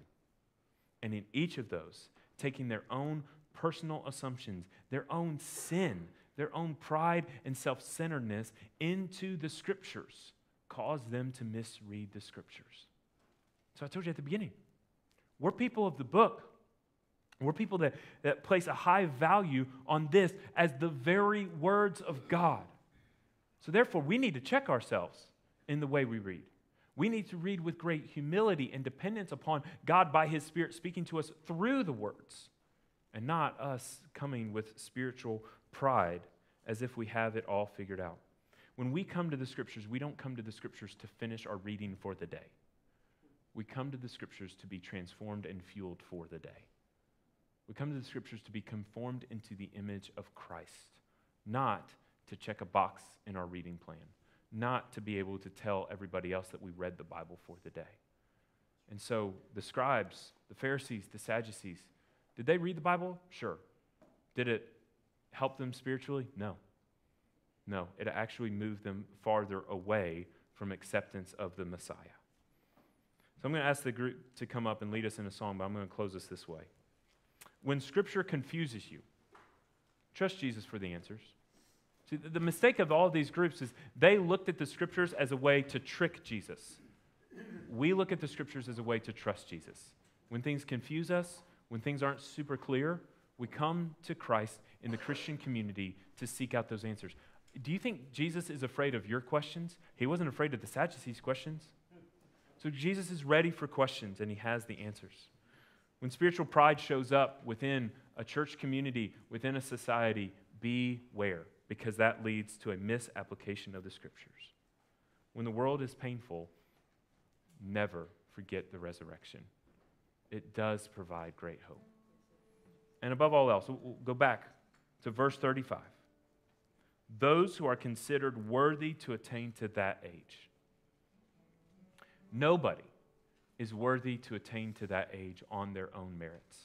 And in each of those, taking their own personal assumptions, their own sin, their own pride and self centeredness into the scriptures, cause them to misread the scriptures. So I told you at the beginning, we're people of the book. We're people that, that place a high value on this as the very words of God. So therefore, we need to check ourselves in the way we read. We need to read with great humility and dependence upon God by His Spirit speaking to us through the words, and not us coming with spiritual pride as if we have it all figured out. When we come to the Scriptures, we don't come to the Scriptures to finish our reading for the day. We come to the Scriptures to be transformed and fueled for the day. We come to the Scriptures to be conformed into the image of Christ, not to check a box in our reading plan not to be able to tell everybody else that we read the Bible for the day. And so the scribes, the Pharisees, the Sadducees, did they read the Bible? Sure. Did it help them spiritually? No. No, it actually moved them farther away from acceptance of the Messiah. So I'm going to ask the group to come up and lead us in a song, but I'm going to close this this way. When Scripture confuses you, trust Jesus for the answers. See, the mistake of all of these groups is they looked at the scriptures as a way to trick Jesus. We look at the scriptures as a way to trust Jesus. When things confuse us, when things aren't super clear, we come to Christ in the Christian community to seek out those answers. Do you think Jesus is afraid of your questions? He wasn't afraid of the Sadducees' questions. So Jesus is ready for questions and he has the answers. When spiritual pride shows up within a church community, within a society, beware because that leads to a misapplication of the scriptures. When the world is painful, never forget the resurrection. It does provide great hope. And above all else, we'll go back to verse 35. Those who are considered worthy to attain to that age. Nobody is worthy to attain to that age on their own merits.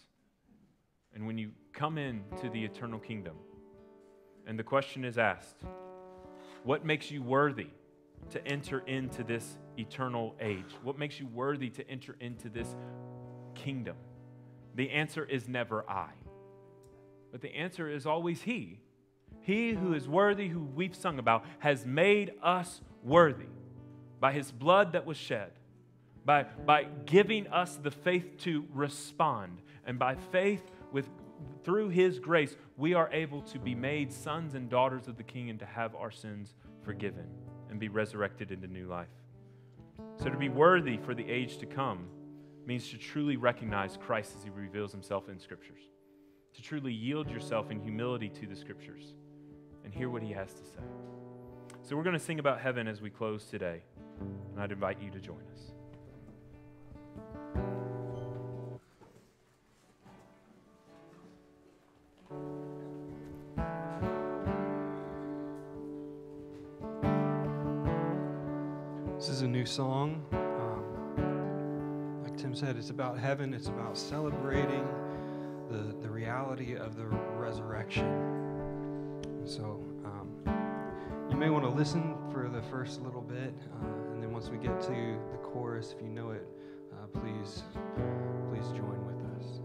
And when you come into the eternal kingdom, and the question is asked, what makes you worthy to enter into this eternal age? What makes you worthy to enter into this kingdom? The answer is never I. But the answer is always He. He who is worthy, who we've sung about, has made us worthy by His blood that was shed, by, by giving us the faith to respond, and by faith with through his grace, we are able to be made sons and daughters of the King and to have our sins forgiven and be resurrected into new life. So, to be worthy for the age to come means to truly recognize Christ as he reveals himself in Scriptures, to truly yield yourself in humility to the Scriptures and hear what he has to say. So, we're going to sing about heaven as we close today, and I'd invite you to join us. This is a new song. Um, like Tim said, it's about heaven, it's about celebrating the, the reality of the resurrection. So um, may want to listen for the first little bit, uh, and then once we get to the chorus, if you know it, uh, please, please join with us.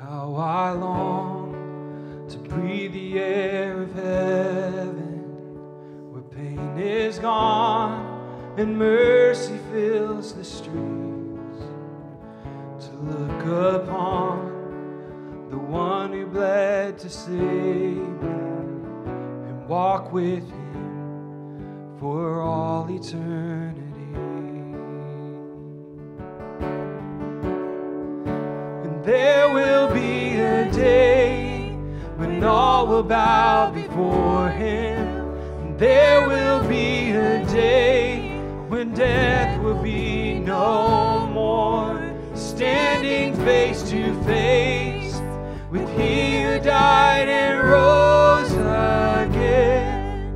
How I long to breathe the air of heaven where pain is gone and mercy fills the streets. To look upon the one to save and walk with him for all eternity. And there will be a day when all will bow before him. And there will be a day when death will be no more. Standing face to face he who died and rose again.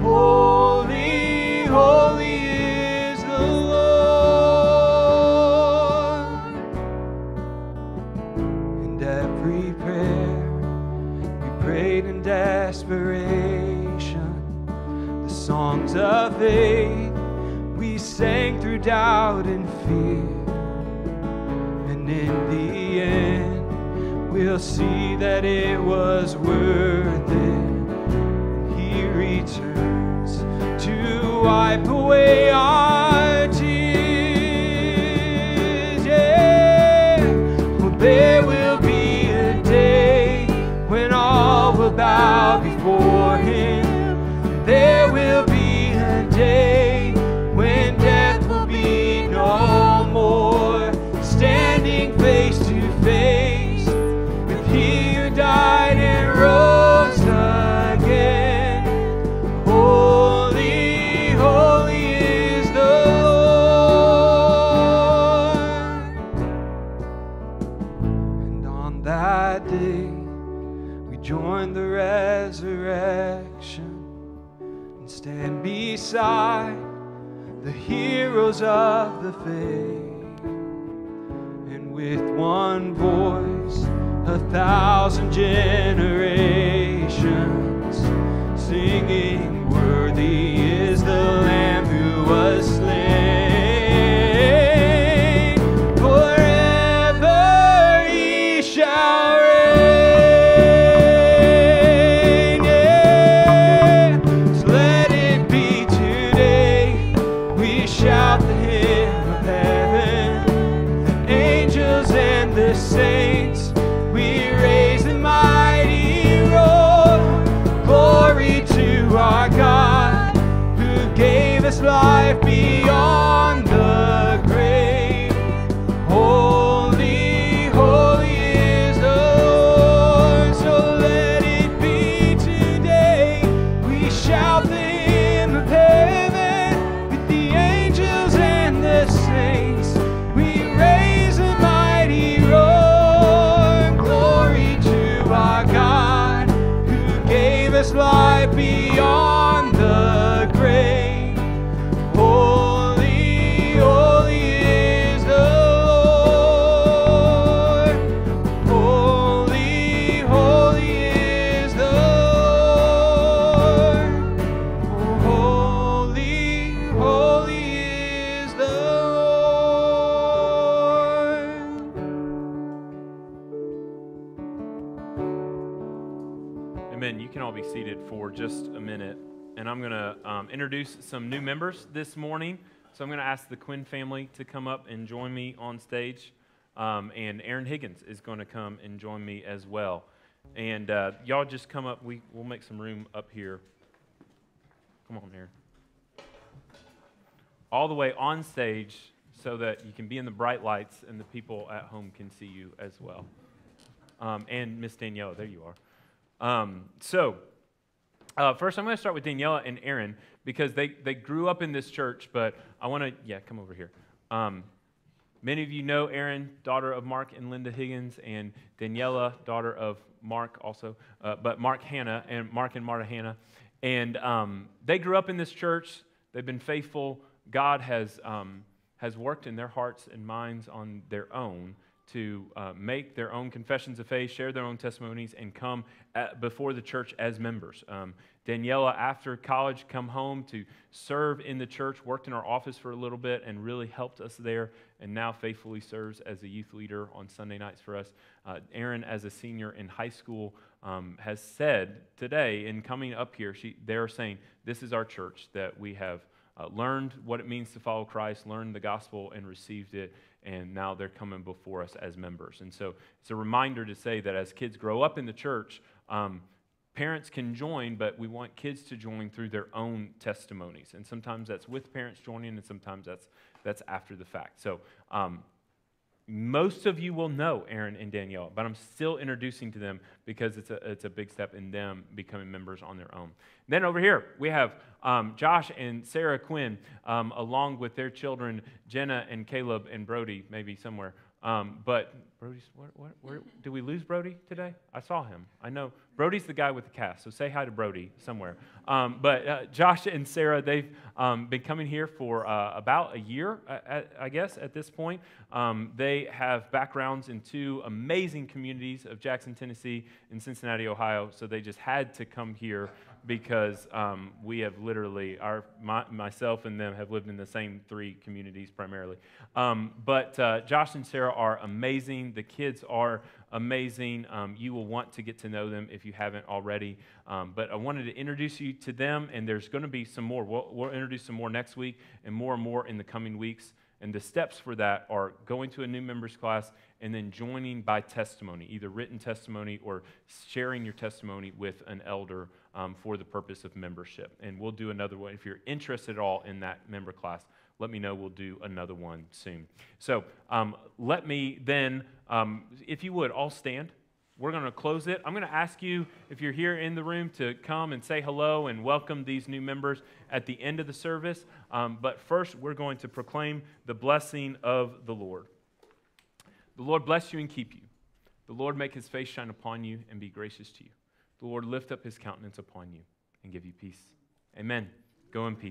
Holy, holy is the Lord. And every prayer we prayed in desperation, the songs of faith we sang through doubt and fear. And in the end, we'll see that it was worth it. He returns to wipe away our heroes of the faith. And with one voice, a thousand generations singing, Worthy for just a minute. And I'm going to um, introduce some new members this morning. So I'm going to ask the Quinn family to come up and join me on stage. Um, and Aaron Higgins is going to come and join me as well. And uh, y'all just come up. We, we'll make some room up here. Come on, Aaron. All the way on stage so that you can be in the bright lights and the people at home can see you as well. Um, and Miss Danielle, there you are. Um, so, uh, first, I'm going to start with Daniela and Aaron because they, they grew up in this church, but I want to, yeah, come over here. Um, many of you know Aaron, daughter of Mark and Linda Higgins, and Daniela, daughter of Mark also, uh, but Mark Hannah and Mark and Marta Hannah. And um, they grew up in this church. They've been faithful. God has, um, has worked in their hearts and minds on their own to uh, make their own confessions of faith, share their own testimonies, and come at, before the church as members. Um, Daniela, after college, come home to serve in the church, worked in our office for a little bit, and really helped us there, and now faithfully serves as a youth leader on Sunday nights for us. Uh, Aaron, as a senior in high school, um, has said today in coming up here, she, they're saying, This is our church that we have uh, learned what it means to follow Christ, learned the gospel, and received it, and now they're coming before us as members. And so it's a reminder to say that as kids grow up in the church, um, parents can join, but we want kids to join through their own testimonies. And sometimes that's with parents joining, and sometimes that's, that's after the fact. So um, most of you will know Aaron and Danielle, but I'm still introducing to them because it's a, it's a big step in them becoming members on their own. Then over here, we have um, Josh and Sarah Quinn, um, along with their children, Jenna and Caleb and Brody, maybe somewhere. Um, but Brody's, where, where, where, did we lose Brody today? I saw him. I know. Brody's the guy with the cast, so say hi to Brody somewhere. Um, but uh, Josh and Sarah, they've um, been coming here for uh, about a year, I, I, guess, at this point. Um, they have backgrounds in two amazing communities of Jackson, Tennessee, and Cincinnati, Ohio, so they just had to come here because um, we have literally, our, my, myself and them have lived in the same three communities primarily. Um, but uh, Josh and Sarah are amazing. The kids are amazing. Um, you will want to get to know them if you haven't already. Um, but I wanted to introduce you to them, and there's going to be some more. We'll, we'll introduce some more next week and more and more in the coming weeks. And the steps for that are going to a new members class and then joining by testimony, either written testimony or sharing your testimony with an elder um, for the purpose of membership. And we'll do another one. If you're interested at all in that member class, let me know. We'll do another one soon. So um, let me then, um, if you would, all stand. We're going to close it. I'm going to ask you, if you're here in the room, to come and say hello and welcome these new members at the end of the service. Um, but first, we're going to proclaim the blessing of the Lord. The Lord bless you and keep you. The Lord make his face shine upon you and be gracious to you. The Lord lift up his countenance upon you and give you peace. Amen. Go in peace.